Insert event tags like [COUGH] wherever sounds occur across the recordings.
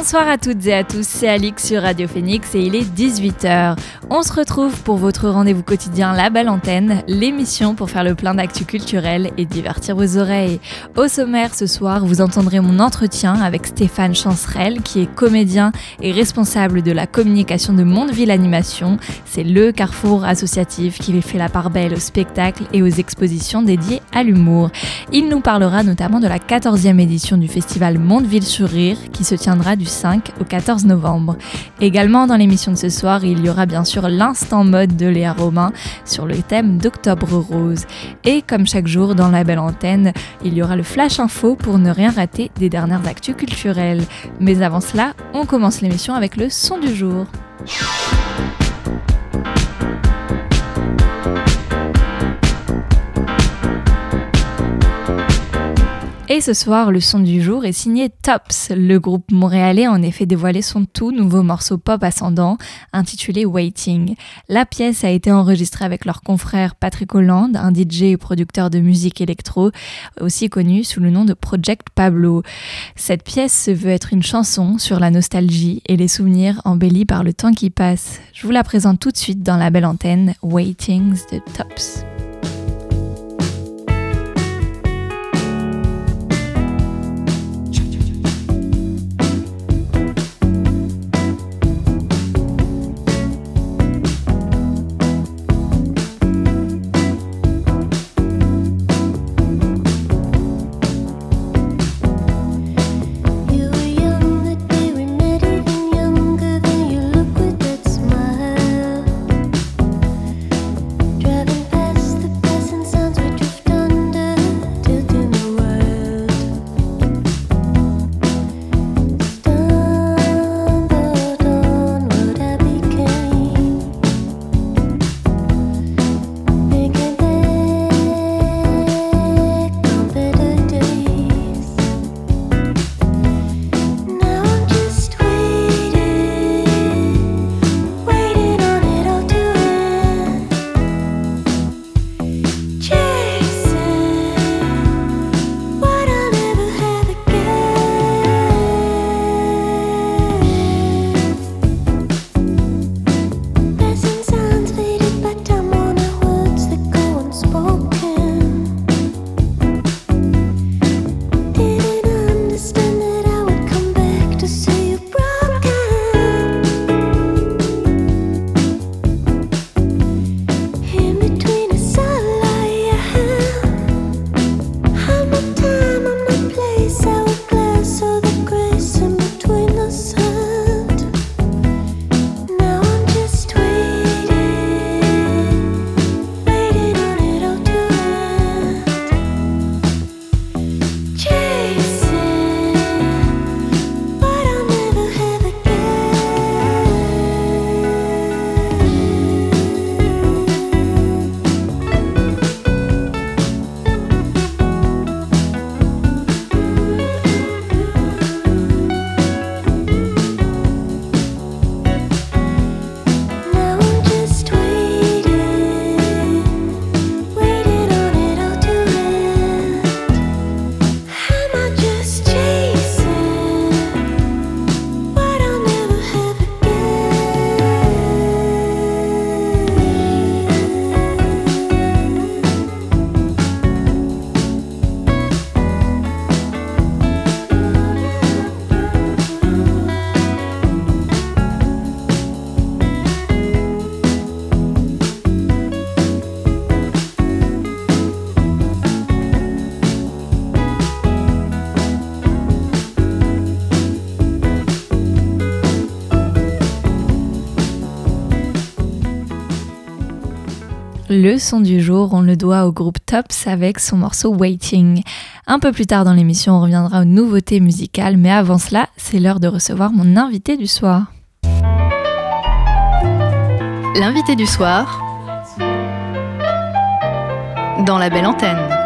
Bonsoir à toutes et à tous, c'est Alix sur Radio Phoenix et il est 18h. On se retrouve pour votre rendez-vous quotidien La Belle Antenne, l'émission pour faire le plein d'actu culturel et divertir vos oreilles. Au sommaire ce soir, vous entendrez mon entretien avec Stéphane Chancerel, qui est comédien et responsable de la communication de Mondeville Animation. C'est le carrefour associatif qui fait la part belle aux spectacles et aux expositions dédiées à l'humour. Il nous parlera notamment de la 14e édition du festival Mondeville sur Rire qui se tiendra du 5 au 14 novembre. Également dans l'émission de ce soir, il y aura bien sûr l'instant mode de Léa Romain sur le thème d'Octobre Rose. Et comme chaque jour dans la belle antenne, il y aura le flash info pour ne rien rater des dernières actus culturelles. Mais avant cela, on commence l'émission avec le son du jour. Et ce soir, le son du jour est signé Tops. Le groupe montréalais a en effet dévoilé son tout nouveau morceau pop ascendant intitulé Waiting. La pièce a été enregistrée avec leur confrère Patrick Holland, un DJ et producteur de musique électro, aussi connu sous le nom de Project Pablo. Cette pièce veut être une chanson sur la nostalgie et les souvenirs embellis par le temps qui passe. Je vous la présente tout de suite dans la belle antenne Waitings de Tops. Le son du jour, on le doit au groupe Tops avec son morceau Waiting. Un peu plus tard dans l'émission, on reviendra aux nouveautés musicales, mais avant cela, c'est l'heure de recevoir mon invité du soir. L'invité du soir dans la belle antenne.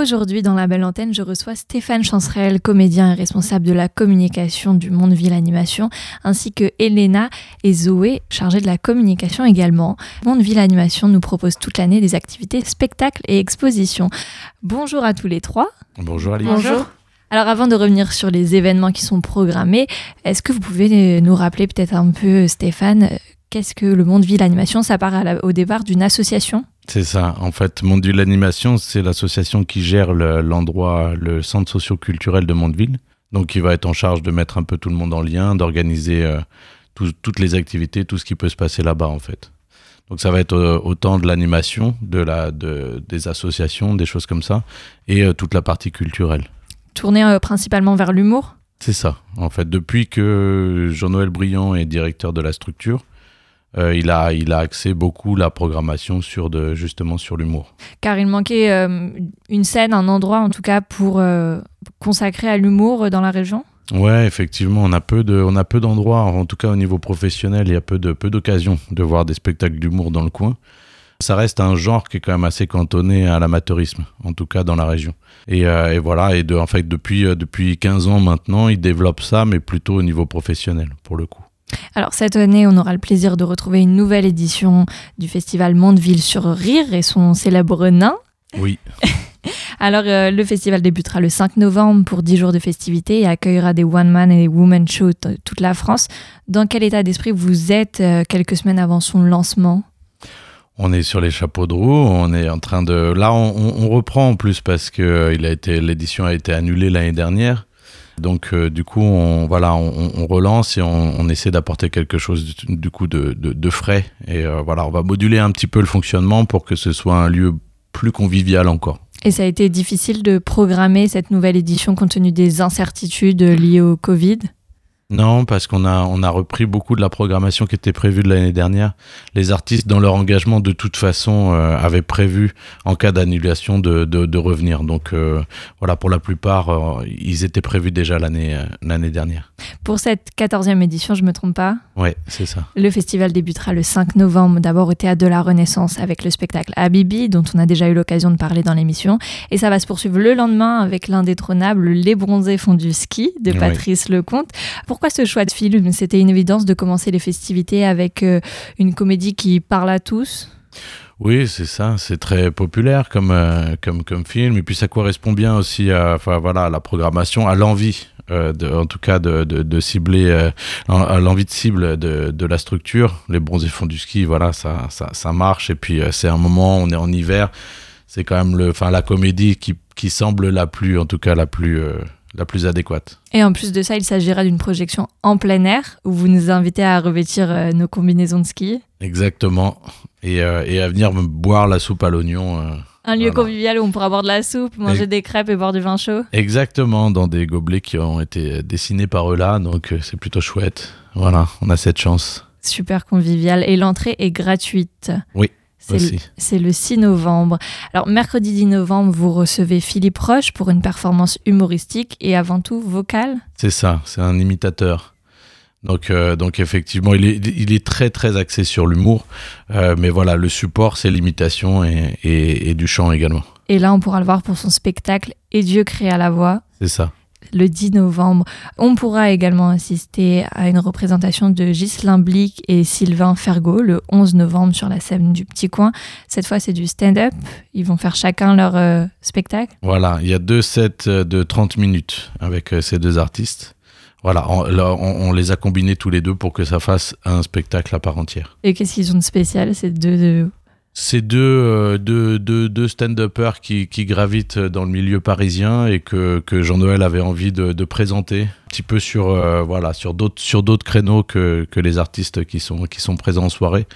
Aujourd'hui, dans la belle antenne, je reçois Stéphane Chancerelle, comédien et responsable de la communication du Monde Ville Animation, ainsi que Elena et Zoé, chargées de la communication également. Monde Ville Animation nous propose toute l'année des activités, spectacles et expositions. Bonjour à tous les trois. Bonjour Alice. Bonjour. Alors avant de revenir sur les événements qui sont programmés, est-ce que vous pouvez nous rappeler peut-être un peu, Stéphane, qu'est-ce que le Monde Ville Animation Ça part au départ d'une association? C'est ça. En fait, Mondeville Animation, c'est l'association qui gère l'endroit, le, centre socio-culturel de Mondeville. Donc, il va être en charge de mettre un peu tout le monde en lien, d'organiser euh, toutes les activités, tout ce qui peut se passer là-bas, en fait. Donc, ça va être euh, autant de l'animation, de la, de, des associations, des choses comme ça, et euh, toute la partie culturelle. Tourner principalement vers l'humour? C'est ça. En fait, depuis que Jean-Noël Briand est directeur de la structure, euh, il, a, il a axé beaucoup la programmation sur de, justement sur l'humour. Car il manquait euh, une scène, un endroit en tout cas pour euh, consacrer à l'humour dans la région? Ouais, effectivement, on a peu de, on a peu d'endroits, en tout cas au niveau professionnel, il y a peu de, peu d'occasions de voir des spectacles d'humour dans le coin. Ça reste un genre qui est quand même assez cantonné à l'amateurisme, en tout cas dans la région. Et, et voilà, et de, en fait depuis, depuis 15 ans maintenant, il développe ça, mais plutôt au niveau professionnel pour le coup. Alors cette année, on aura le plaisir de retrouver une nouvelle édition du festival Mondeville sur Rire et son célèbre nain. Oui. [LAUGHS] Alors euh, le festival débutera le 5 novembre pour 10 jours de festivités et accueillera des one-man et des woman shows toute la France. Dans quel état d'esprit vous êtes euh, quelques semaines avant son lancement? On est sur les chapeaux de roue, on est en train de... Là, on, reprend en plus parce que euh, il a été, l'édition a été annulée l'année dernière. Donc euh, du coup, on, voilà, on, relance et on, essaie d'apporter quelque chose du, coup de, frais. Et euh, voilà, on va moduler un petit peu le fonctionnement pour que ce soit un lieu plus convivial encore. Et ça a été difficile de programmer cette nouvelle édition compte tenu des incertitudes liées au Covid? Non, parce qu'on a, on a repris beaucoup de la programmation qui était prévue de l'année dernière. Les artistes, dans leur engagement, de toute façon, euh, avaient prévu, en cas d'annulation, de, de, revenir. Donc euh, voilà, pour la plupart, euh, ils étaient prévus déjà l'année, l'année dernière. Pour cette 14e édition, je ne me trompe pas? Oui, c'est ça. Le festival débutera le 5 novembre, d'abord au Théâtre de la Renaissance avec le spectacle Habibi, dont on a déjà eu l'occasion de parler dans l'émission. Et ça va se poursuivre le lendemain avec l'indétrônable Les Bronzés font du ski de Patrice Lecomte. Pour pourquoi ce choix de film? C'était une évidence de commencer les festivités avec euh, une comédie qui parle à tous? Oui, c'est ça. C'est très populaire comme, euh, comme, comme film. Et puis ça correspond bien aussi à, voilà, la programmation, à l'envie, euh, en tout cas, de, de, cibler, à l'envie de cible de, de, la structure. Les bronzés font du ski, voilà, ça, ça, ça marche. Et puis c'est un moment, on est en hiver. C'est quand même le, enfin, la comédie qui, qui semble la plus, en tout cas, la plus la plus adéquate. Et en plus de ça, il s'agira d'une projection en plein air où vous nous invitez à revêtir euh, nos combinaisons de ski. Exactement. Et, euh, et, à venir boire la soupe à l'oignon. Euh, un lieu convivial où on pourra boire de la soupe, manger des crêpes et boire du vin chaud. Exactement, dans des gobelets qui ont été dessinés par eux là, donc c'est plutôt chouette. Voilà, on a cette chance. Super convivial. Et l'entrée est gratuite. Oui. C'est le, 6 novembre. Alors, mercredi 10 novembre, vous recevez Philippe Roche pour une performance humoristique et avant tout vocale. C'est ça, c'est un imitateur. Donc, euh, donc effectivement, il est, il est très très axé sur l'humour, euh, mais voilà, le support, c'est l'imitation et, et, du chant également. Et là, on pourra le voir pour son spectacle Et Dieu créa la voix. C'est ça le 10 novembre. On pourra également assister à une représentation de Ghislain Blic et Sylvain Fergo le 11 novembre sur la scène du Petit Coin. Cette fois, c'est du stand-up. Ils vont faire chacun leur euh, spectacle. Voilà, il y a deux sets euh, de 30 minutes avec euh, ces deux artistes. Voilà, on, on, les a combinés tous les deux pour que ça fasse un spectacle à part entière. Et qu'est-ce qu'ils ont de spécial, ces deux, euh, deux, deux, deux stand-uppers qui, gravitent dans le milieu parisien et que, Jean-Noël avait envie de, présenter un petit peu sur, euh, voilà, sur d'autres créneaux que, que les artistes qui sont, qui sont présents en soirée.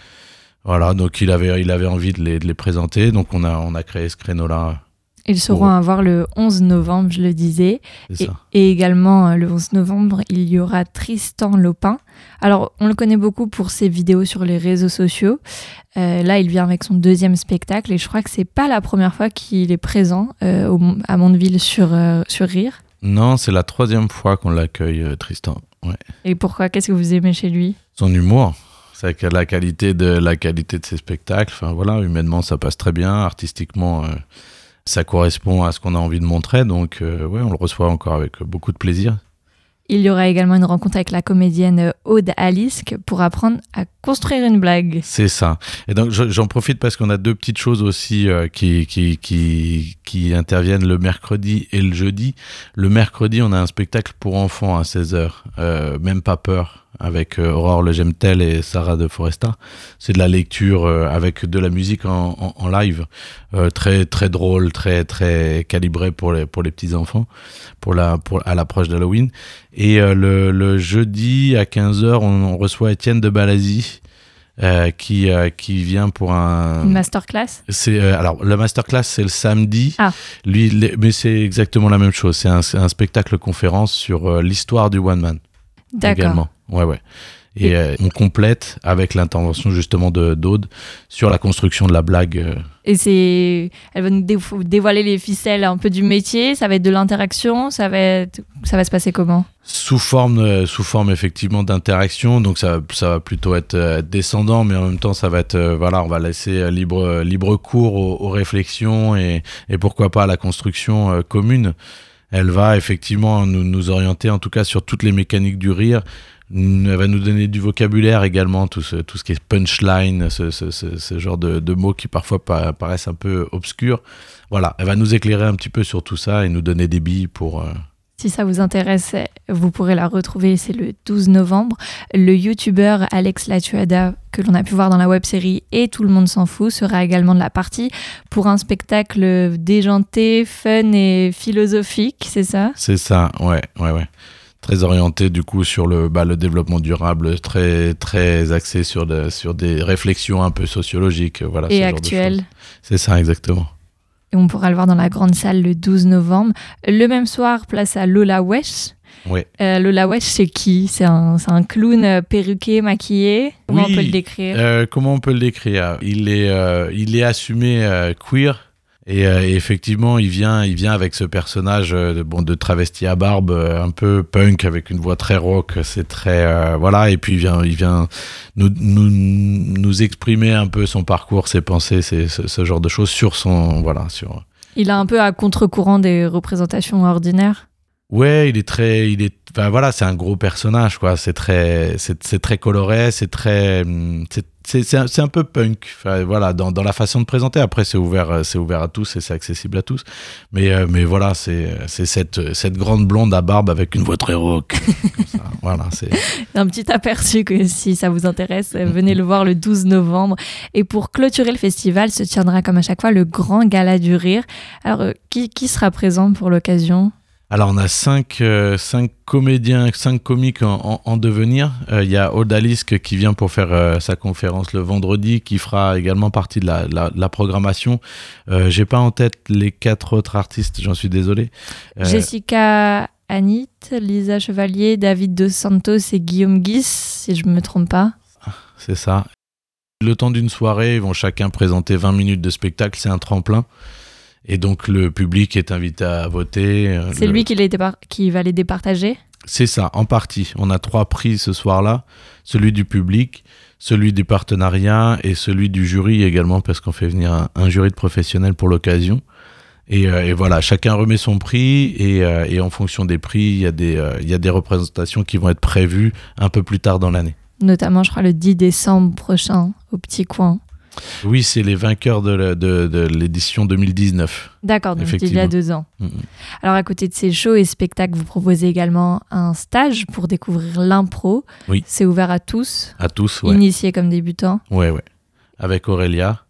Voilà, donc il avait, il avait envie de les, de les présenter, donc on a, on a créé ce créneau-là ils seront à voir le 11 novembre, je le disais. Et, également, euh, le 11 novembre, il y aura Tristan Lopin. Alors, on le connaît beaucoup pour ses vidéos sur les réseaux sociaux. Euh, là, il vient avec son deuxième spectacle et je crois que c'est pas la première fois qu'il est présent euh, à Mondeville sur, sur Rire. Non, c'est la troisième fois qu'on l'accueille, Tristan. ouais. Et pourquoi? Qu'est-ce que vous aimez chez lui? Son humour. C'est la qualité de la qualité de ses spectacles. Enfin voilà, humainement ça passe très bien, artistiquement euh, ça correspond à ce qu'on a envie de montrer. Donc euh, ouais, on le reçoit encore avec beaucoup de plaisir. Il y aura également une rencontre avec la comédienne Aude Alisk pour apprendre à construire une blague. C'est ça. Et donc je- j'en profite parce qu'on a deux petites choses aussi euh, qui, qui, qui, qui interviennent le mercredi et le jeudi. Le mercredi, on a un spectacle pour enfants à 16h, euh, même pas peur, avec euh, Aurore Le Gemtel et Sarah de Foresta. C'est de la lecture euh, avec de la musique en, en, en live, euh, très très drôle, très très calibré pour les pour les petits enfants, pour la pour à l'approche d'Halloween. Et euh, le, le jeudi à 15h, on, on reçoit Étienne de Balazy. euh, qui, euh, qui vient pour un. Une masterclass? C'est euh, alors le masterclass c'est le samedi. Ah. Lui, les- mais c'est exactement la même chose. C'est un, spectacle conférence sur l'histoire du one man. Également. Ouais ouais. Et, Et- euh, on complète avec l'intervention justement de d'Aude sur la construction de la blague. euh. Et c'est, elle va nous dé- dévoiler les ficelles un peu du métier. Ça va être de l'interaction. Ça va être, ça va se passer comment? Sous forme euh, sous forme effectivement d'interaction donc ça ça va plutôt être euh, descendant mais en même temps ça va être voilà on va laisser libre libre cours aux, aux réflexions et et pourquoi pas à la construction commune elle va effectivement nous nous orienter en tout cas sur toutes les mécaniques du rire elle va nous donner du vocabulaire également, tout ce, tout ce qui est punchline, ce, ce, ce, genre de, de mots qui parfois pa- paraissent un peu obscurs. Voilà, elle va nous éclairer un petit peu sur tout ça et nous donner des billes pour, euh, Si ça vous intéresse, vous pourrez la retrouver, c'est le 12 novembre. Le youtubeur Alex Latuada, que l'on a pu voir dans la web série Et tout le monde s'en fout, sera également de la partie pour un spectacle déjanté, fun et philosophique, c'est ça? C'est ça, ouais, ouais, ouais. Très orienté du coup sur le, bah, le développement durable, très, très axé sur, de- sur des réflexions un peu sociologiques, voilà. Et genre de actuel. choses. C'est ça, exactement. Et on pourra le voir dans la grande salle le 12 novembre. Le même soir, place à Lola Wesh. Euh, Lola Wesh, c'est qui? C'est un, clown euh, perruqué, maquillé Comment Oui, on peut le décrire? Euh, comment on peut le décrire? Il est, euh, il est assumé queer. Et, euh, et effectivement, il vient, il vient avec ce personnage euh, de, bon, de travesti à barbe, euh, un peu punk, avec une voix très rock. C'est très euh, voilà. Et puis il vient, il vient nous, nous, nous exprimer un peu son parcours, ses pensées, ses- ce, ce genre de choses sur son voilà sur. Il est un peu à contre-courant des représentations ordinaires. Ouais, il est très, il est, voilà, c'est un gros personnage quoi. C'est très, c'est très coloré, c'est très, hum, c'est c'est un, peu punk. Enfin, voilà, dans, dans la façon de présenter. Après, c'est ouvert, euh, c'est ouvert à tous et c'est accessible à tous. Mais euh, mais voilà, c'est cette cette grande blonde à barbe avec une voix très rock. [LAUGHS] comme ça. Voilà, c'est [LAUGHS] Un petit aperçu que si ça vous intéresse, euh, venez le voir le 12 novembre. Et pour clôturer le festival, se tiendra comme à chaque fois le grand gala du rire. Alors, qui, qui sera présent pour l'occasion? Alors, on a cinq, euh, cinq comédiens, cinq comiques en, en- en devenir. Euh, Il y a Odalisk qui vient pour faire euh, sa conférence le vendredi, qui fera également partie de la, la- la programmation. J'ai pas en tête les quatre autres artistes, j'en suis désolé. Jessica Anit, Lisa Chevalier, David Dos Santos et Guillaume Guis, si je me trompe pas. C'est ça. Le temps d'une soirée, ils vont chacun présenter 20 minutes de spectacle, c'est un tremplin. Et donc le public est invité à voter. Euh, C'est le- lui qui, les dépar- qui va les départager? C'est ça, en partie. On a trois prix ce soir-là. Celui du public, celui des partenariats et celui du jury également, parce qu'on fait venir un, un jury de professionnels pour l'occasion. Et, euh, et voilà, chacun remet son prix et, euh, et en fonction des prix, il y, a des, euh, il y a des représentations qui vont être prévues un peu plus tard dans l'année. Notamment, je crois, le 10 décembre prochain, au Petit Coin. Oui, c'est les vainqueurs de, l'édition 2019. D'accord, donc il y a deux ans. Alors, à côté de ces shows et spectacles, vous proposez également un stage pour découvrir l'impro. Oui. C'est ouvert à tous, À tous, ouais. initiés comme débutants. Ouais, ouais. Avec Aurélia,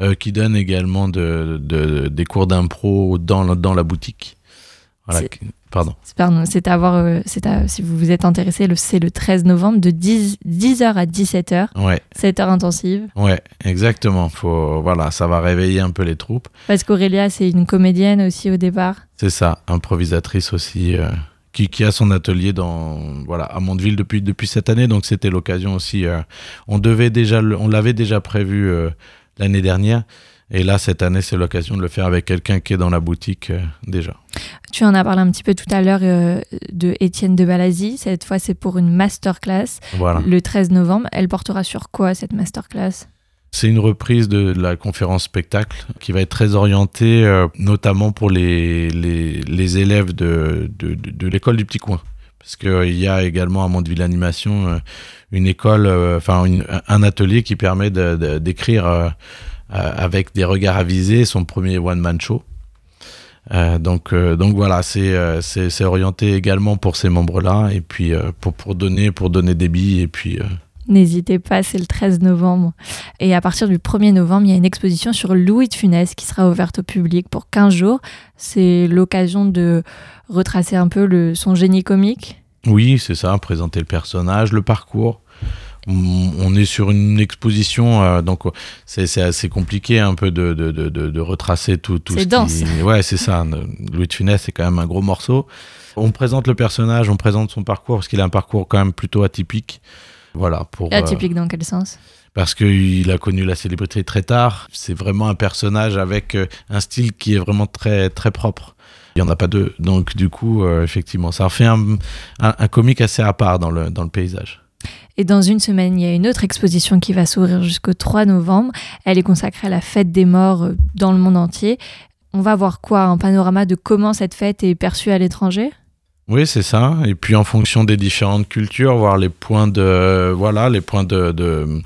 euh, qui donne également de, de- des cours d'impro dans, la- dans la boutique. Voilà. Pardon. C'est pardon, c'est à voir, euh, c'est à- si vous vous êtes intéressé, le- c'est le 13 novembre de 10, 10h à 17h, Ouais, 7 heures intensives. ouais, exactement. Faut, voilà, ça va réveiller un peu les troupes. Parce qu'Aurélia, c'est une comédienne aussi au départ. C'est ça, improvisatrice aussi, euh, qui, qui a son atelier dans, voilà, à Mondeville depuis, depuis cette année. Donc c'était l'occasion aussi. euh, on devait déjà, on l'avait déjà prévu euh, l'année dernière. Et là, cette année, c'est l'occasion de le faire avec quelqu'un qui est dans la boutique euh, déjà. Tu en as parlé un petit peu tout à l'heure euh, de Étienne de Balazy. Cette fois, c'est pour une masterclass Voilà. le 13 novembre. Elle portera sur quoi cette masterclass? C'est une reprise de, de la conférence spectacle qui va être très orientée, euh, notamment pour les, les, les élèves de, de, l'école du Petit Coin. Parce qu'il y a également à Mondeville Animation euh, une école, enfin un atelier qui permet d'écrire avec des regards avisés son premier one-man show. Euh, donc, euh, donc voilà, c'est euh, c'est orienté également pour ces membres-là et puis euh, pour, pour, donner, pour donner des billes et puis euh, N'hésitez pas, c'est le 13 novembre. Et à partir du 1er novembre, il y a une exposition sur Louis de Funès qui sera ouverte au public pour 15 jours. C'est l'occasion de retracer un peu le, son génie comique. Oui, c'est ça, présenter le personnage, le parcours. On est sur une exposition, euh, donc c'est assez compliqué un peu de, de, de, de- de retracer tout, tout C'est ce dense. qui... Ouais, c'est ça. Louis de Funès, c'est quand même un gros morceau. On présente le personnage, on présente son parcours, parce qu'il a un parcours quand même plutôt atypique. Voilà, pour... euh, Atypique dans quel sens? parce qu'il a connu la célébrité très tard. C'est vraiment un personnage avec euh, un style qui est vraiment très, très propre. Il n'y en a pas deux. Donc, du coup, euh, effectivement, ça en fait un, un, un comique assez à part dans le, dans le paysage. Et dans une semaine, il y a une autre exposition qui va s'ouvrir jusqu'au 3 novembre. Elle est consacrée à la fête des morts euh, dans le monde entier. On va voir quoi Un panorama de comment cette fête est perçue à l'étranger? Oui, c'est ça. Et puis, en fonction des différentes cultures, voir les points de, voilà, les points de,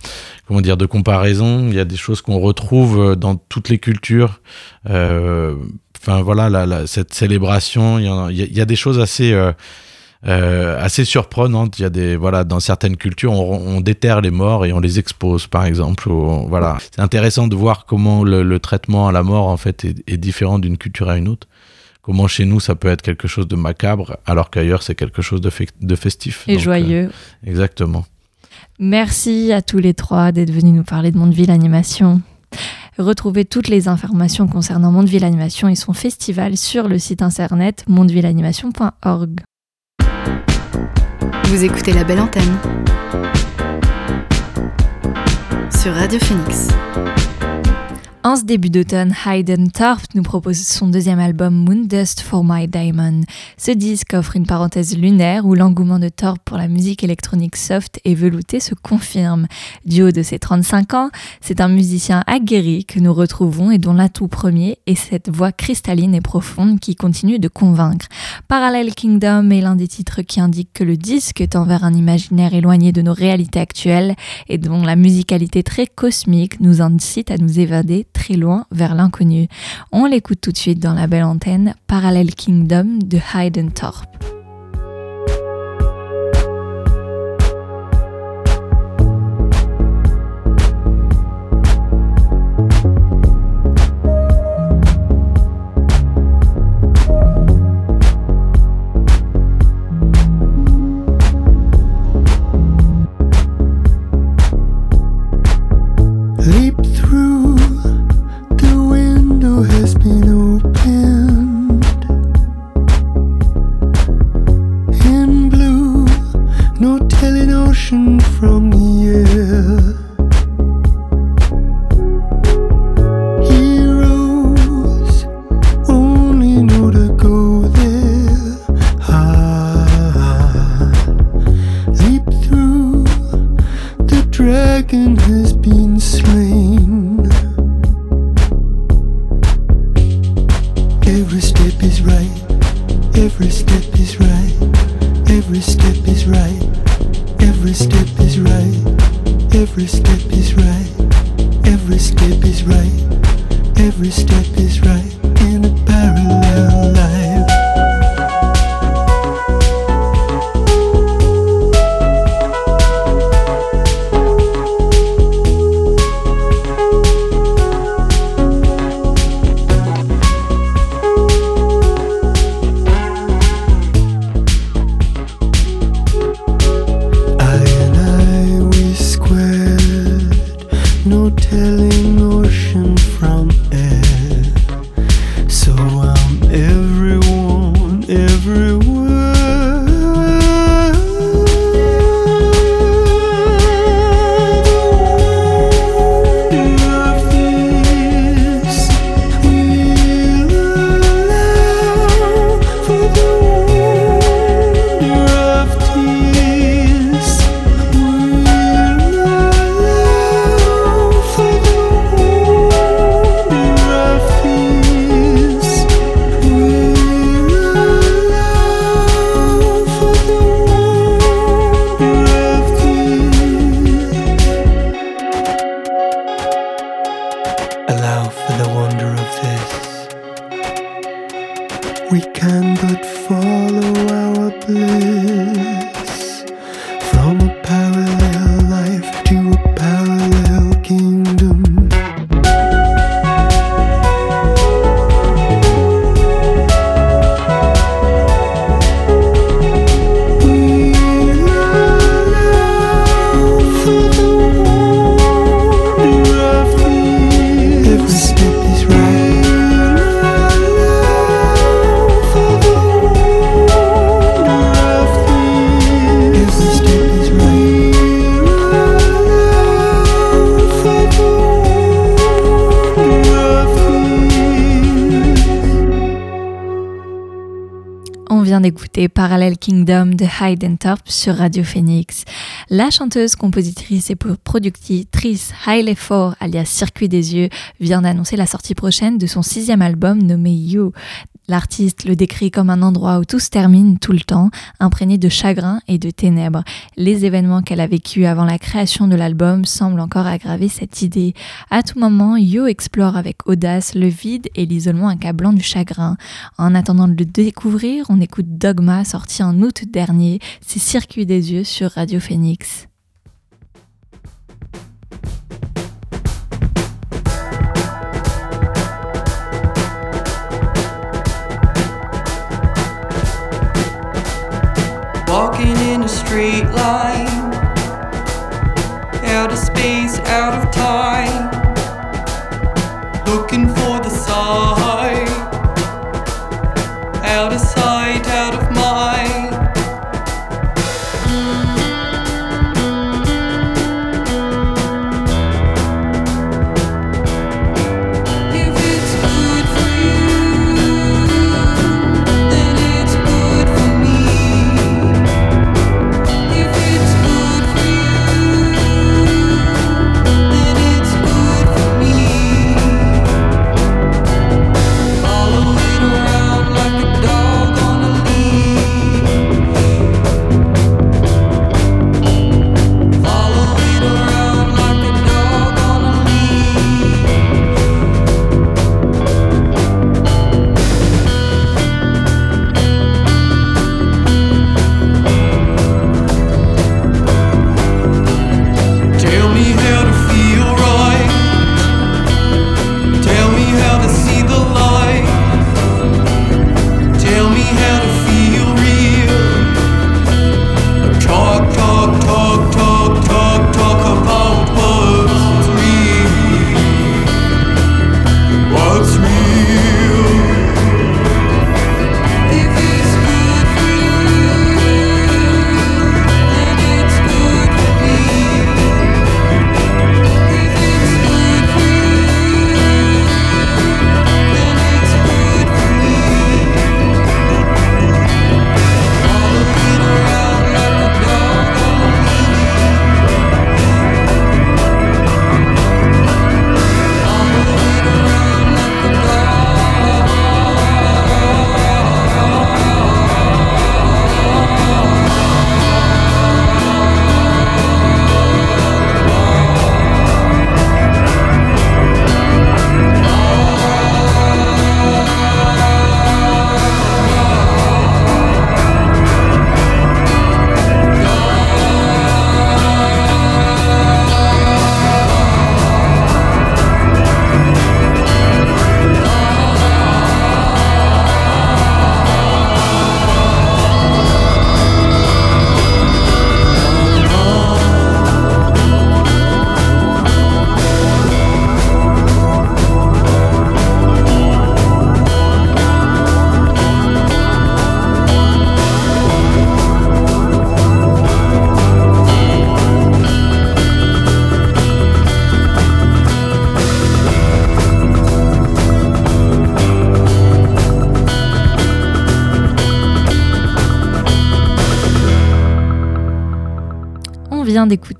comment dire, de comparaison. Il y a des choses qu'on retrouve dans toutes les cultures. Euh, Enfin, voilà, cette célébration, il y, a, des choses assez, euh, euh, assez surprenantes. Il y a des, voilà, dans certaines cultures, on, on déterre les morts et on les expose, par exemple. on- voilà, c'est intéressant de voir comment le, le traitement à la mort, en fait, est, est différent d'une culture à une autre. Comment chez nous, ça peut être quelque chose de macabre, alors qu'ailleurs, c'est quelque chose de, fe- de festif. et Donc, joyeux. euh, exactement. Merci à tous les trois d'être venus nous parler de Mondeville Animation. Retrouvez toutes les informations concernant Mondeville Animation et son festival sur le site internet mondevilleanimation.org. Vous écoutez La Belle Antenne sur Radio Phoenix. En ce début d'automne, Hayden Thorpe nous propose son deuxième album Moondust for My Diamond. Ce disque offre une parenthèse lunaire où l'engouement de Thorpe pour la musique électronique soft et veloutée se confirme. Du haut de ses 35 ans, c'est un musicien aguerri que nous retrouvons et dont l'atout premier est cette voix cristalline et profonde qui continue de convaincre. Parallel Kingdom est l'un des titres qui indique que le disque tend vers un imaginaire éloigné de nos réalités actuelles et dont la musicalité très cosmique nous incite à nous évader très loin vers l'inconnu. On l'écoute tout de suite dans la belle antenne Parallel Kingdom de Hayden Thorpe. De Hayden Thorpe sur Radio Phoenix. La chanteuse, compositrice et productrice Hailey Ford, alias Circuit des Yeux, vient d'annoncer la sortie prochaine de son sixième album nommé You. L'artiste le décrit comme un endroit où tout se termine tout le temps, imprégné de chagrin et de ténèbres. Les événements qu'elle a vécus avant la création de l'album semblent encore aggraver cette idée. À tout moment, Yo explore avec audace le vide et l'isolement accablant du chagrin. En attendant de le découvrir, on écoute Dogma, sorti en août dernier. C'est Circuit des yeux sur Radio Phoenix. Straight line, out of space, out of time,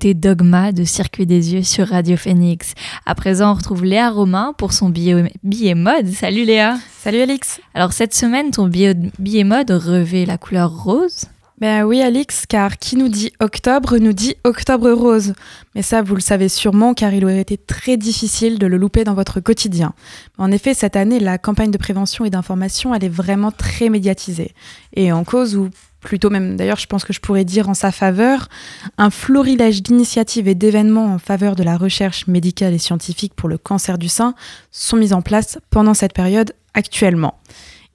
Dogma de Circuit des Yeux sur Radio Phoenix. À présent, on retrouve Léa Romain pour son billet, billet mode. Salut Léa Salut Alix. Alors cette semaine, ton billet, billet mode revêt la couleur rose. Ben oui Alix, car qui nous dit octobre nous dit octobre rose. Mais ça, vous le savez sûrement, car il aurait été très difficile de le louper dans votre quotidien. En effet, cette année, la campagne de prévention et d'information, elle est vraiment très médiatisée. Et en cause, ou plutôt même d'ailleurs, je pense que je pourrais dire en sa faveur, un florilège d'initiatives et d'événements en faveur de la recherche médicale et scientifique pour le cancer du sein sont mis en place pendant cette période actuellement.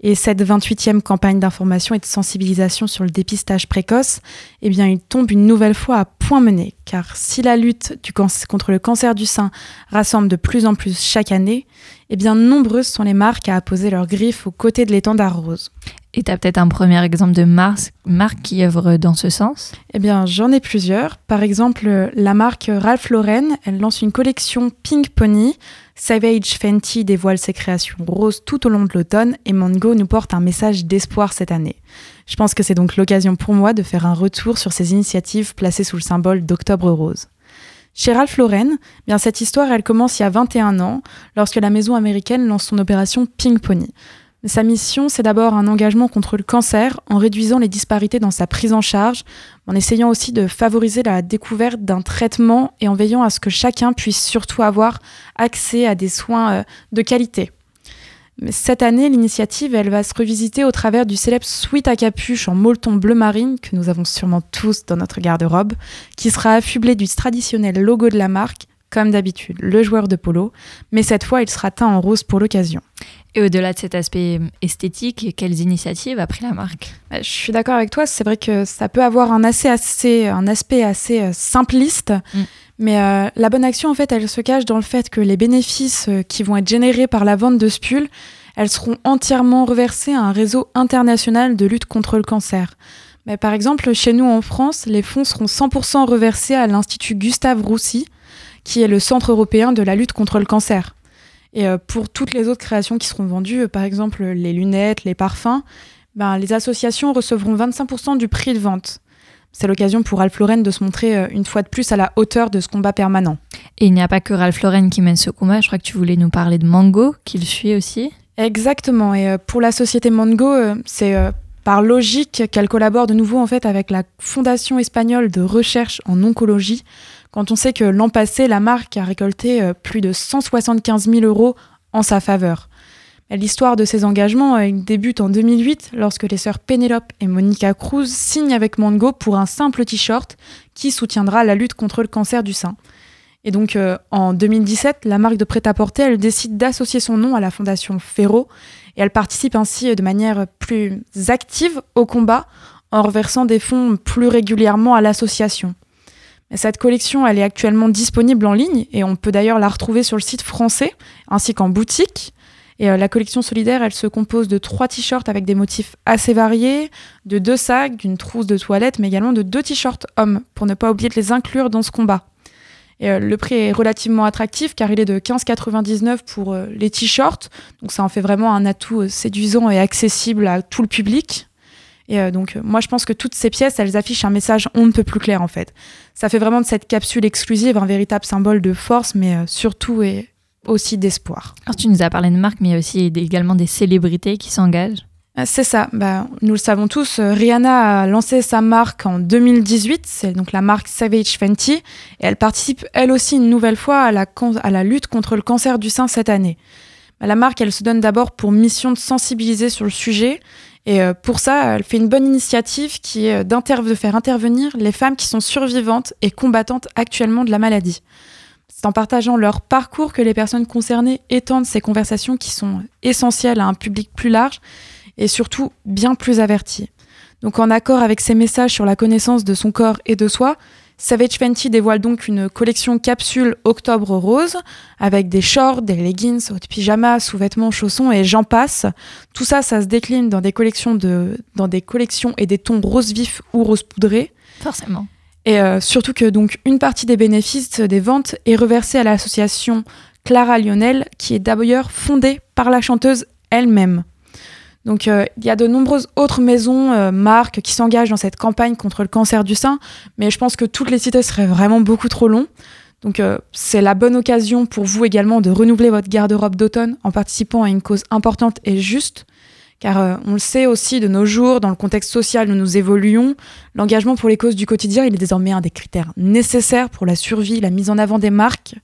Et cette 28e campagne d'information et de sensibilisation sur le dépistage précoce, eh bien, il tombe une nouvelle fois à point mené. Car si la lutte contre le cancer du sein rassemble de plus en plus chaque année, eh bien, nombreuses sont les marques à apposer leurs griffes aux côtés de l'étendard rose. Et tu as peut-être un premier exemple de mar- marque qui œuvre dans ce sens? Eh bien, j'en ai plusieurs. Par exemple, la marque Ralph Lauren, elle lance une collection Pink Pony. Savage Fenty dévoile ses créations roses tout au long de l'automne et Mango nous porte un message d'espoir cette année. Je pense que c'est donc l'occasion pour moi de faire un retour sur ces initiatives placées sous le symbole d'Octobre Rose. Chez Ralph Lauren, eh bien cette histoire, elle commence il y a 21 ans, lorsque la maison américaine lance son opération Pink Pony. Sa mission, c'est d'abord un engagement contre le cancer en réduisant les disparités dans sa prise en charge, en essayant aussi de favoriser la découverte d'un traitement et en veillant à ce que chacun puisse surtout avoir accès à des soins euh, de qualité. Cette année, l'initiative, elle va se revisiter au travers du célèbre sweat à capuche en molleton bleu marine que nous avons sûrement tous dans notre garde-robe, qui sera affublé du traditionnel logo de la marque, comme d'habitude, le joueur de polo, mais cette fois, il sera teint en rose pour l'occasion. Et au-delà de cet aspect esthétique, quelles initiatives a pris la marque? Bah, Je suis d'accord avec toi, c'est vrai que ça peut avoir un, assez, assez, un aspect assez euh, simpliste, Mm. mais euh, la bonne action, en fait, elle se cache dans le fait que les bénéfices euh, qui vont être générés par la vente de ce pull, elles seront entièrement reversées à un réseau international de lutte contre le cancer. Mais par exemple, chez nous en France, les fonds seront 100% reversés à l'Institut Gustave Roussy, qui est le Centre européen de la lutte contre le cancer. Et euh, pour toutes les autres créations qui seront vendues, euh, par exemple les lunettes, les parfums, ben, les associations recevront 25% du prix de vente. C'est l'occasion pour Ralph Lauren de se montrer euh, une fois de plus à la hauteur de ce combat permanent. Et il n'y a pas que Ralph Lauren qui mène ce combat, je crois que tu voulais nous parler de Mango, qui le suit aussi. Exactement. Et pour la société Mango, c'est par logique qu'elle collabore de nouveau en fait avec la Fondation espagnole de recherche en oncologie. Quand on sait que l'an passé, la marque a récolté euh, plus de 175 000 euros en sa faveur. L'histoire de ces engagements euh, débute en 2008 lorsque les sœurs Penelope et Monica Cruz signent avec Mango pour un simple t-shirt qui soutiendra la lutte contre le cancer du sein. Et donc euh, en 2017, la marque de prêt-à-porter, elle décide d'associer son nom à la fondation Ferro et elle participe ainsi de manière plus active au combat en reversant des fonds plus régulièrement à l'association. Cette collection, elle est actuellement disponible en ligne et on peut d'ailleurs la retrouver sur le site français ainsi qu'en boutique. Et euh, la collection solidaire, elle se compose de trois t-shirts avec des motifs assez variés, de deux sacs, d'une trousse de toilette, mais également de deux t-shirts hommes, pour ne pas oublier de les inclure dans ce combat. Et euh, le prix est relativement attractif car il est de 15,99 pour euh, les t-shirts, donc ça en fait vraiment un atout séduisant et accessible à tout le public. Et euh, donc euh, moi je pense que toutes ces pièces, elles affichent un message on ne peut plus clair en fait. Ça fait vraiment de cette capsule exclusive un véritable symbole de force, mais euh, surtout et aussi d'espoir. Alors tu nous as parlé de marque, mais il y a aussi également des célébrités qui s'engagent. C'est ça. Bah, nous le savons tous, Rihanna a lancé sa marque en 2018. C'est donc la marque Savage Fenty. Et elle participe, elle aussi, une nouvelle fois à la, con- à la lutte contre le cancer du sein cette année. Bah, la marque, elle se donne d'abord pour mission de sensibiliser sur le sujet. Et euh, pour ça, elle fait une bonne initiative qui est euh, de faire intervenir les femmes qui sont survivantes et combattantes actuellement de la maladie. C'est en partageant leur parcours que les personnes concernées étendent ces conversations qui sont essentielles à un public plus large et surtout bien plus averti. Donc en accord avec ces messages sur la connaissance de son corps et de soi, Savage Fenty dévoile donc une collection capsule Octobre Rose avec des shorts, des leggings, hautes pyjamas, sous-vêtements, chaussons et j'en passe. Tout ça, ça se décline dans des collections, de, dans des collections et des tons rose vif ou rose poudré. Forcément. Et euh, surtout que donc une partie des bénéfices des ventes est reversée à l'association Clara Lionel, qui est d'ailleurs fondée par la chanteuse elle-même. Donc euh, il y a de nombreuses autres maisons, euh, marques qui s'engagent dans cette campagne contre le cancer du sein, mais je pense que toutes les citer seraient vraiment beaucoup trop long. Donc euh, c'est la bonne occasion pour vous également de renouveler votre garde-robe d'automne en participant à une cause importante et juste. Car on le sait aussi de nos jours, dans le contexte social où nous évoluons, l'engagement pour les causes du quotidien, il est désormais un des critères nécessaires pour la survie, la mise en avant des marques.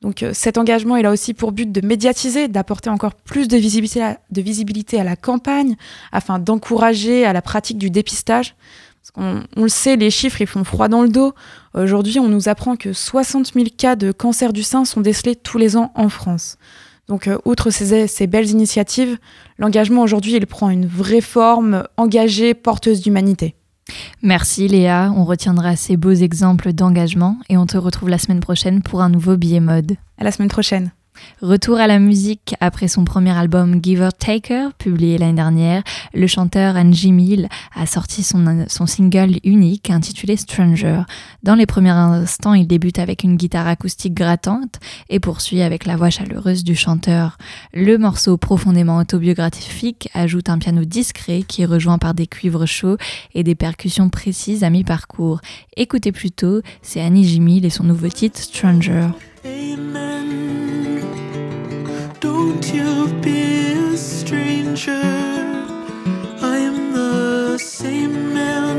Donc euh, cet engagement, il a aussi pour but de médiatiser, d'apporter encore plus de visibilité, à, la campagne, afin d'encourager à la pratique du dépistage. On le sait, les chiffres, ils font froid dans le dos. Aujourd'hui, on nous apprend que 60 000 cas de cancer du sein sont décelés tous les ans en France. Donc, euh, outre ces, ces belles initiatives, l'engagement aujourd'hui, il prend une vraie forme engagée, porteuse d'humanité. Merci Léa, on retiendra ces beaux exemples d'engagement et on te retrouve la semaine prochaine pour un nouveau billet mode. À la semaine prochaine. Retour à la musique après son premier album Giver Taker, publié l'année dernière, le chanteur Angie Mill a sorti son, son, single unique intitulé Stranger. Dans les premiers instants, il débute avec une guitare acoustique grattante et poursuit avec la voix chaleureuse du chanteur. Le morceau profondément autobiographique ajoute un piano discret qui est rejoint par des cuivres chauds et des percussions précises à mi-parcours. Écoutez plutôt, c'est Annie et son nouveau titre Stranger. Amen. Don't you be a stranger. I am the same man,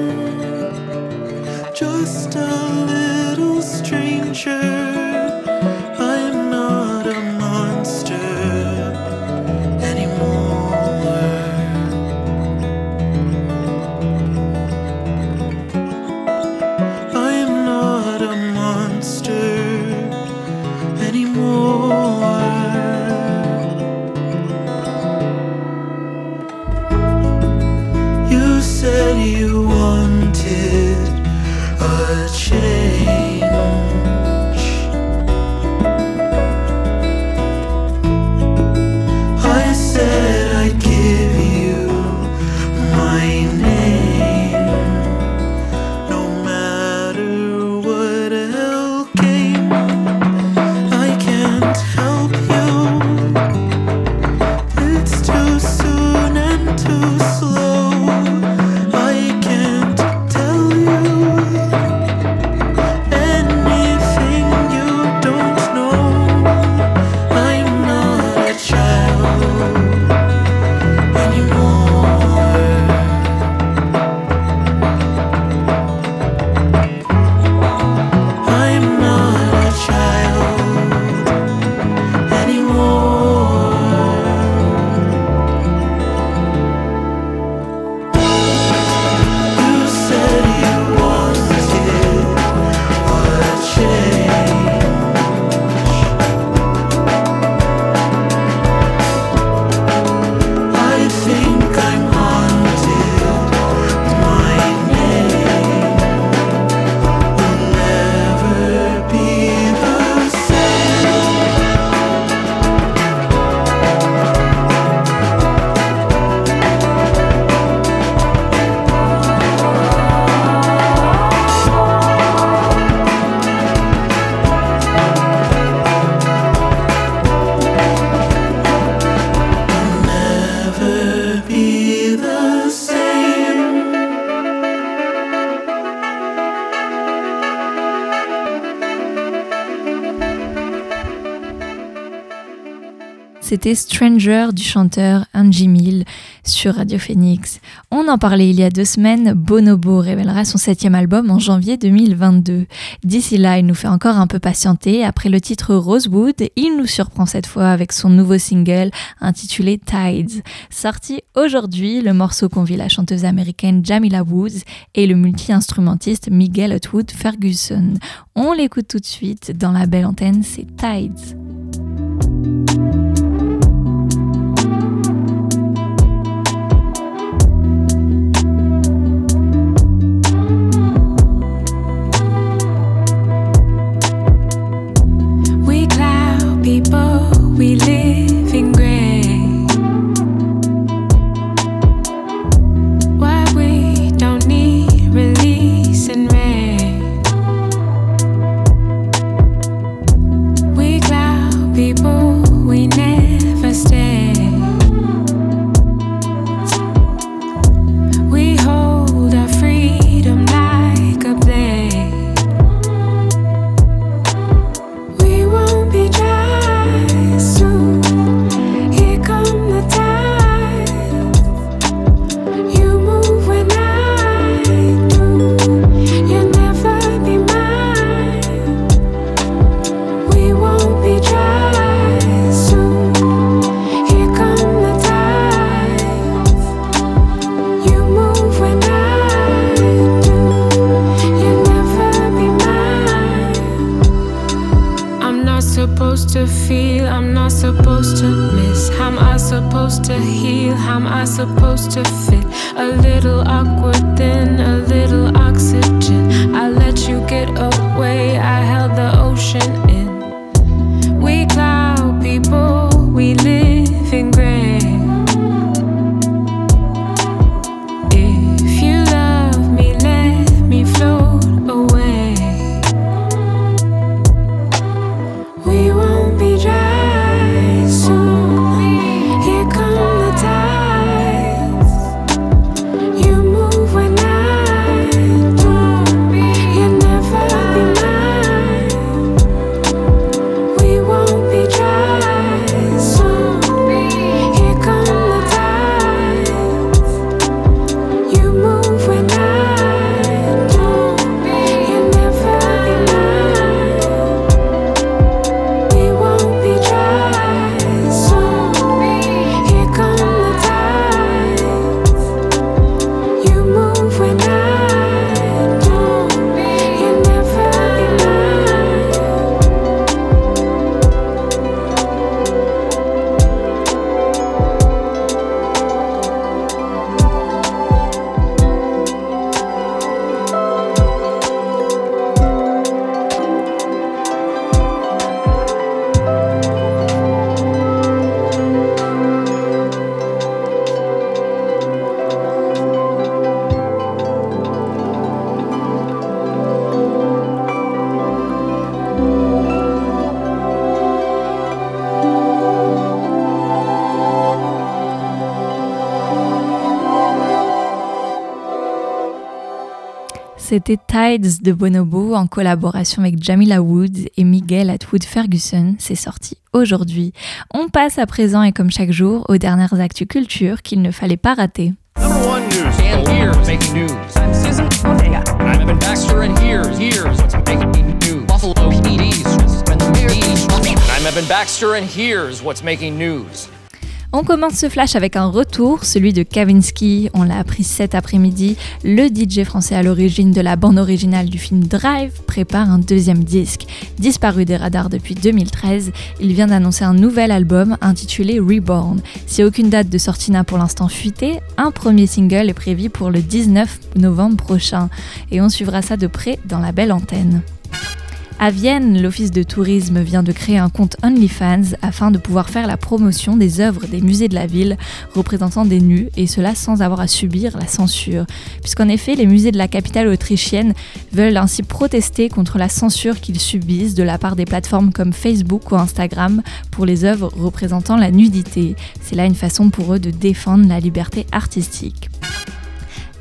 just a little stranger. Stranger du chanteur Angie Mill sur Radio Phoenix. On en parlait il y a deux semaines, Bonobo révélera son septième album en janvier 2022. D'ici là, il nous fait encore un peu patienter. Après le titre Rosewood, il nous surprend cette fois avec son nouveau single intitulé Tides. Sorti aujourd'hui, le morceau convie la chanteuse américaine Jamila Woods et le multi-instrumentiste Miguel Atwood Ferguson. On l'écoute tout de suite dans la belle antenne, c'est Tides. C'était Tides de Bonobo en collaboration avec Jamila Woods et Miguel Atwood Ferguson. C'est sorti aujourd'hui. On passe à présent et comme chaque jour aux dernières actus culture qu'il ne fallait pas rater. Number one news. And here's making news. I'm Evan Baxter, and here's here's what's making news? On commence ce flash avec un retour, celui de Kavinsky. On l'a appris cet après-midi. Le DJ français à l'origine de la bande originale du film Drive prépare un deuxième disque. Disparu des radars depuis 2013, il vient d'annoncer un nouvel album intitulé Reborn. Si aucune date de sortie n'a pour l'instant fuité, un premier single est prévu pour le 19 novembre prochain. Et on suivra ça de près dans la belle antenne. À Vienne, l'Office de tourisme vient de créer un compte OnlyFans afin de pouvoir faire la promotion des œuvres des musées de la ville représentant des nus, et cela sans avoir à subir la censure. Puisqu'en effet, les musées de la capitale autrichienne veulent ainsi protester contre la censure qu'ils subissent de la part des plateformes comme Facebook ou Instagram pour les œuvres représentant la nudité. C'est là une façon pour eux de défendre la liberté artistique.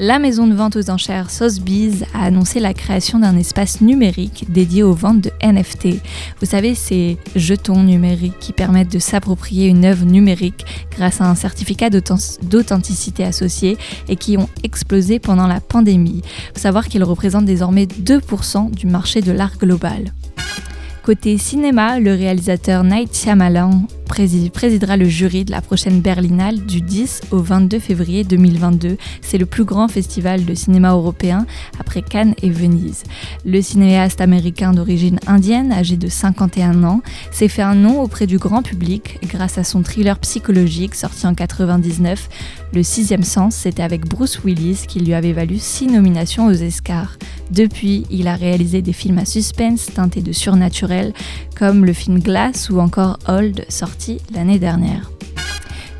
La maison de vente aux enchères Sotheby's a annoncé la création d'un espace numérique dédié aux ventes de NFT. Vous savez, ces jetons numériques qui permettent de s'approprier une œuvre numérique grâce à un certificat d'authenticité associé et qui ont explosé pendant la pandémie. Il faut savoir qu'ils représentent désormais 2% du marché de l'art global. Côté cinéma, le réalisateur Night Shyamalan présidera le jury de la prochaine Berlinale du 10 au 22 février 2022. C'est le plus grand festival de cinéma européen après Cannes et Venise. Le cinéaste américain d'origine indienne, âgé de 51 ans, s'est fait un nom auprès du grand public grâce à son thriller psychologique sorti en 99. Le sixième sens, c'était avec Bruce Willis qui lui avait valu six nominations aux Oscars. Depuis, il a réalisé des films à suspense teintés de surnaturel, comme le film Glass ou encore Old, sorti l'année dernière.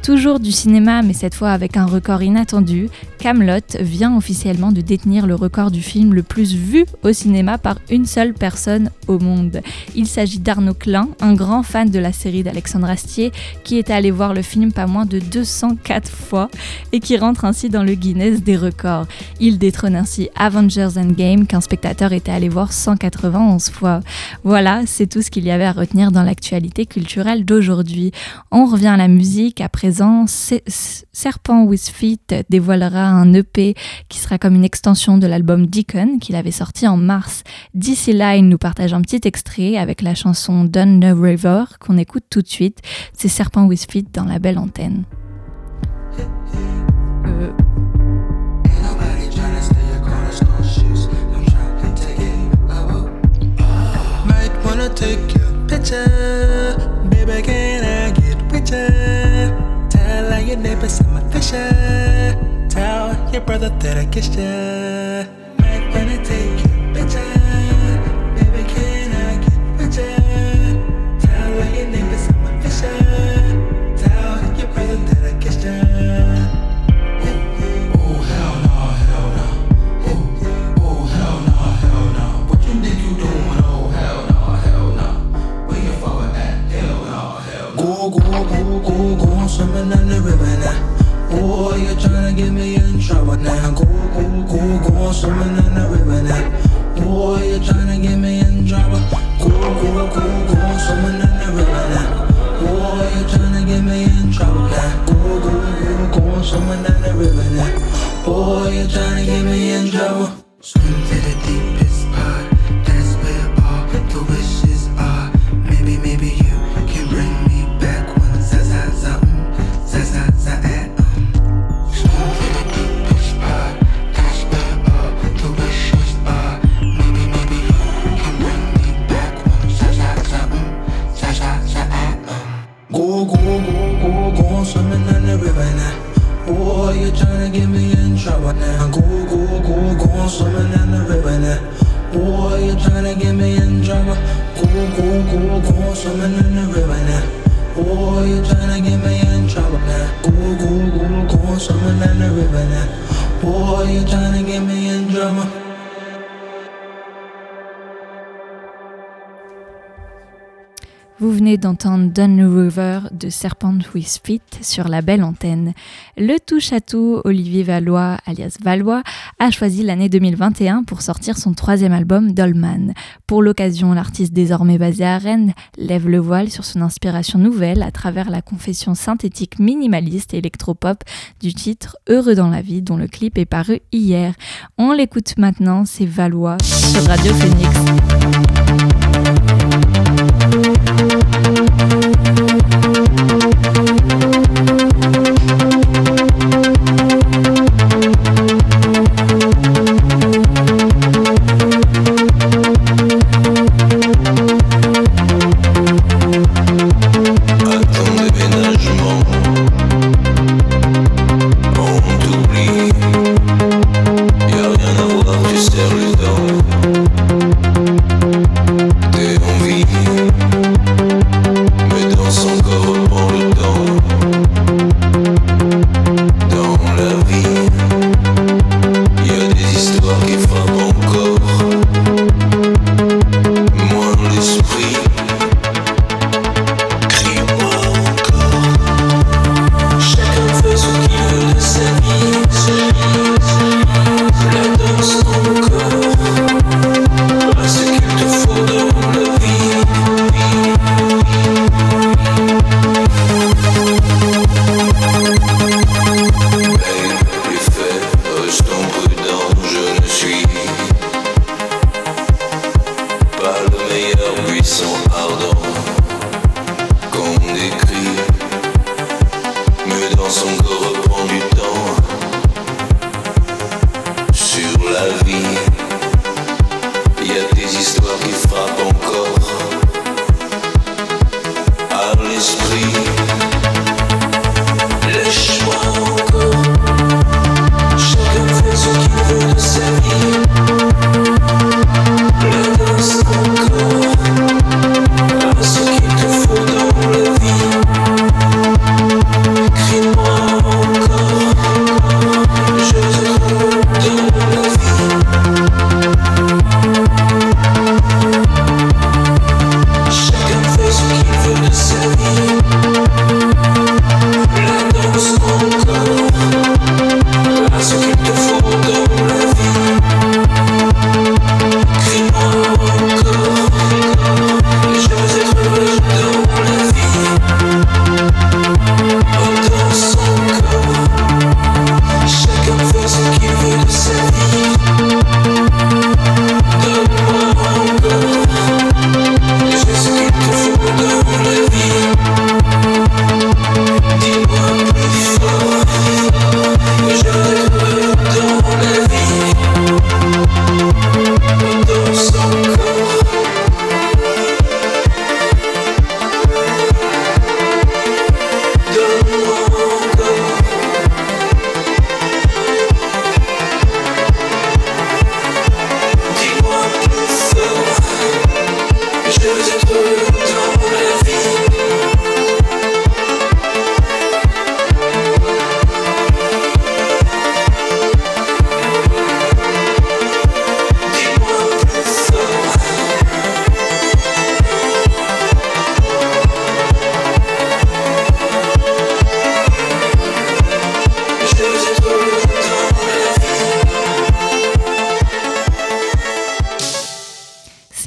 Toujours du cinéma, mais cette fois avec un record inattendu, Camelot vient officiellement de détenir le record du film le plus vu au cinéma par une seule personne au monde. Il s'agit d'Arnaud Klein, un grand fan de la série d'Alexandre Astier, qui est allé voir le film pas moins de 204 fois et qui rentre ainsi dans le Guinness des records. Il détrône ainsi Avengers Endgame qu'un spectateur était allé voir 191 fois. Voilà, c'est tout ce qu'il y avait à retenir dans l'actualité culturelle d'aujourd'hui. On revient à la musique à Serpent with Feet dévoilera un EP qui sera comme une extension de l'album Deacon qu'il avait sorti en mars. D'ici là, il nous partage un petit extrait avec la chanson Done the River qu'on écoute tout de suite. C'est Serpent with Feet dans la belle antenne. picture. Tell your brother that I kissed you. Might wanna take your picture. Baby, can I get? Tell all your neighbors I'm a fisher. Tell your brother that I kissed you. go, go, go, go, go, swimming in the river now. Oh, you're trying to get me in trouble now. Go, go, go, go, swimming in the river now. Oh, you're trying to get me in trouble. Go, go, go, go, swimming in the river now. Oh, you're trying to get me in trouble now. Go, go, go, go, swimming in the river now. Oh, you're trying to get me in trouble. Swim to the deepest part. Swimming in the river now. Oh, you're trying get me in trouble now. Go go go go swimming in the river now. Oh, you're trying get me in trouble. Go go go go swimming in the river now. Oh, you're trying get me in trouble now. Go go go go swimming in the river now. Oh, you're trying get me in trouble. Vous venez d'entendre Don River de Serpent with Feet sur la belle antenne. Le touche-à-tout Olivier Valois, alias Valois, a choisi l'année 2021 pour sortir son troisième album Dolman. Pour l'occasion, l'artiste désormais basé à Rennes lève le voile sur son inspiration nouvelle à travers la confession synthétique minimaliste et électropop du titre Heureux dans la vie dont le clip est paru hier. On l'écoute maintenant, c'est Valois sur Radio Phoenix.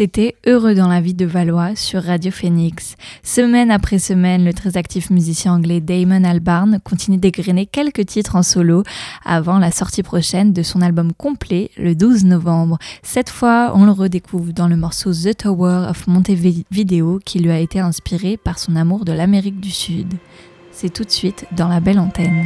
C'était Heureux dans la vie de Valois sur Radio Phoenix. Semaine après semaine, le très actif musicien anglais Damon Albarn continue d'égrener quelques titres en solo avant la sortie prochaine de son album complet le 12 novembre. Cette fois, on le redécouvre dans le morceau The Tower of Montevideo qui lui a été inspiré par son amour de l'Amérique du Sud. C'est tout de suite dans la belle antenne.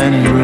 many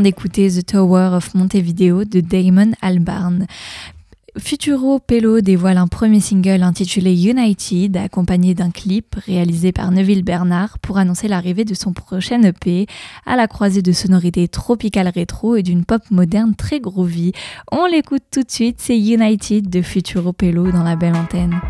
d'écouter The Tower of Montevideo de Damon Albarn. Futuro Pelo dévoile un premier single intitulé United, accompagné d'un clip réalisé par Neville Bernard pour annoncer l'arrivée de son prochain EP à la croisée de sonorités tropicales rétro et d'une pop moderne très groovy. On l'écoute tout de suite, c'est United de Futuro Pelo dans la belle antenne.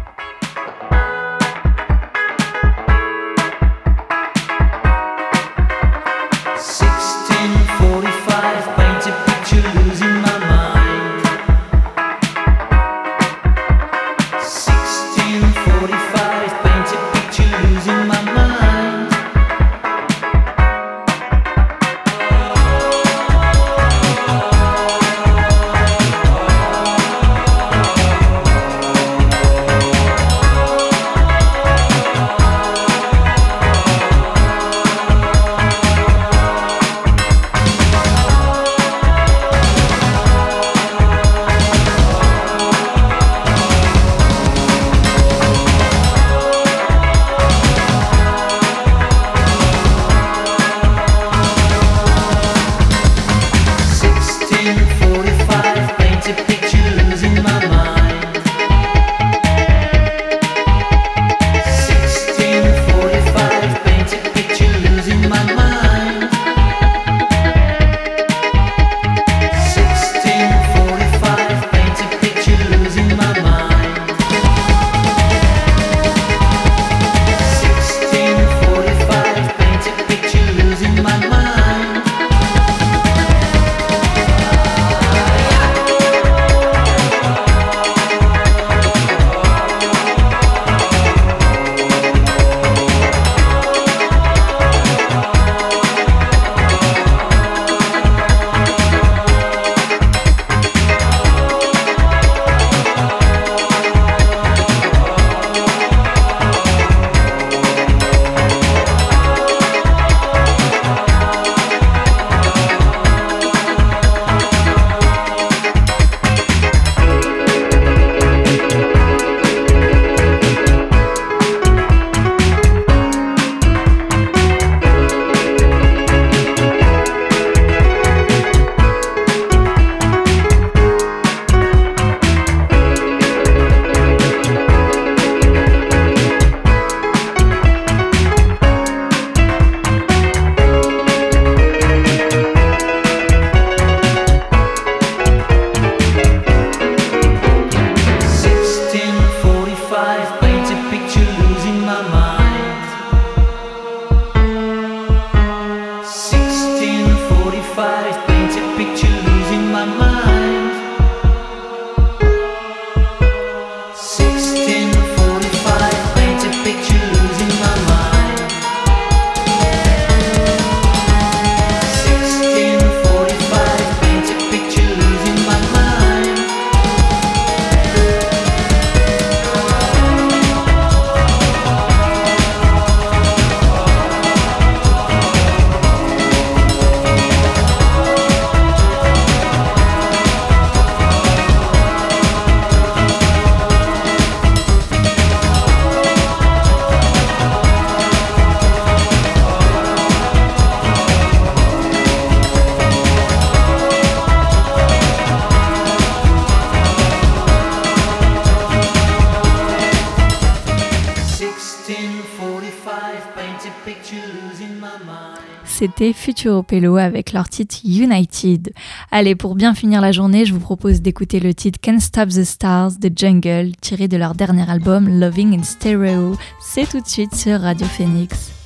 Futuro Pelo avec leur titre United. Allez, pour bien finir la journée, je vous propose d'écouter le titre Can't Stop the Stars de Jungle, tiré de leur dernier album Loving in Stereo. C'est tout de suite sur Radio Phoenix.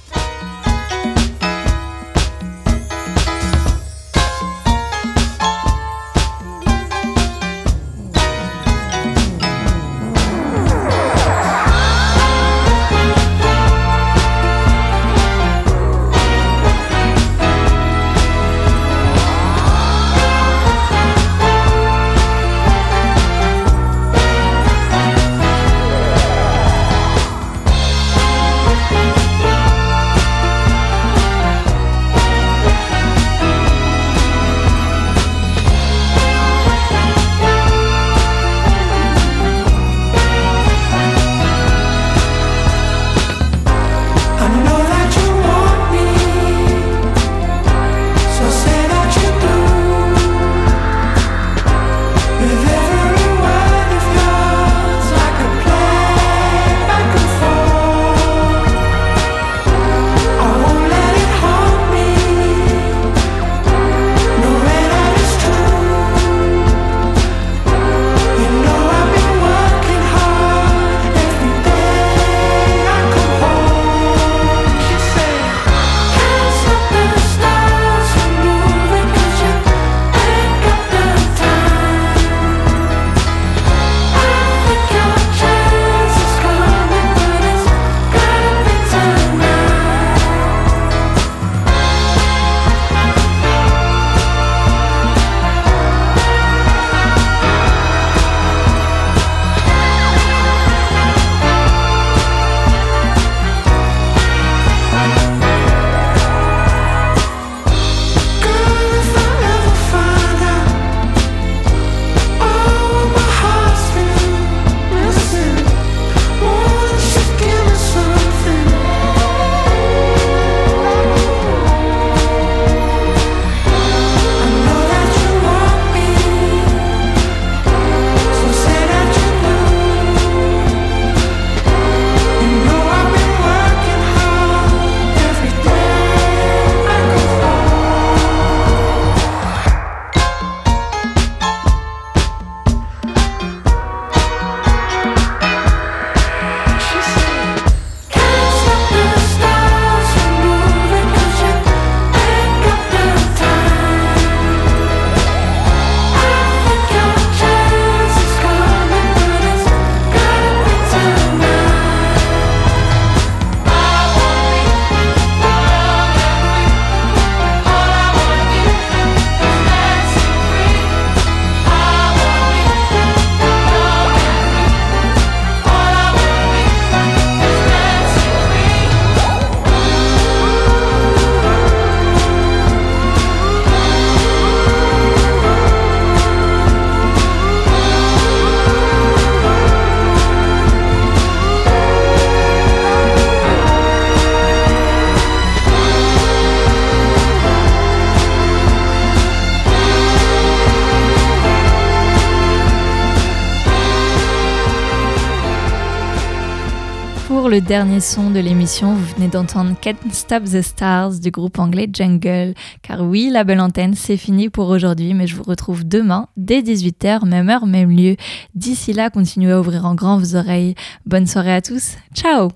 Le dernier son de l'émission, vous venez d'entendre Can't Stop the Stars du groupe anglais Jungle. Car oui, la belle antenne, c'est fini pour aujourd'hui, mais je vous retrouve demain dès 18h, même heure, même lieu. D'ici là, continuez à ouvrir en grand vos oreilles. Bonne soirée à tous. Ciao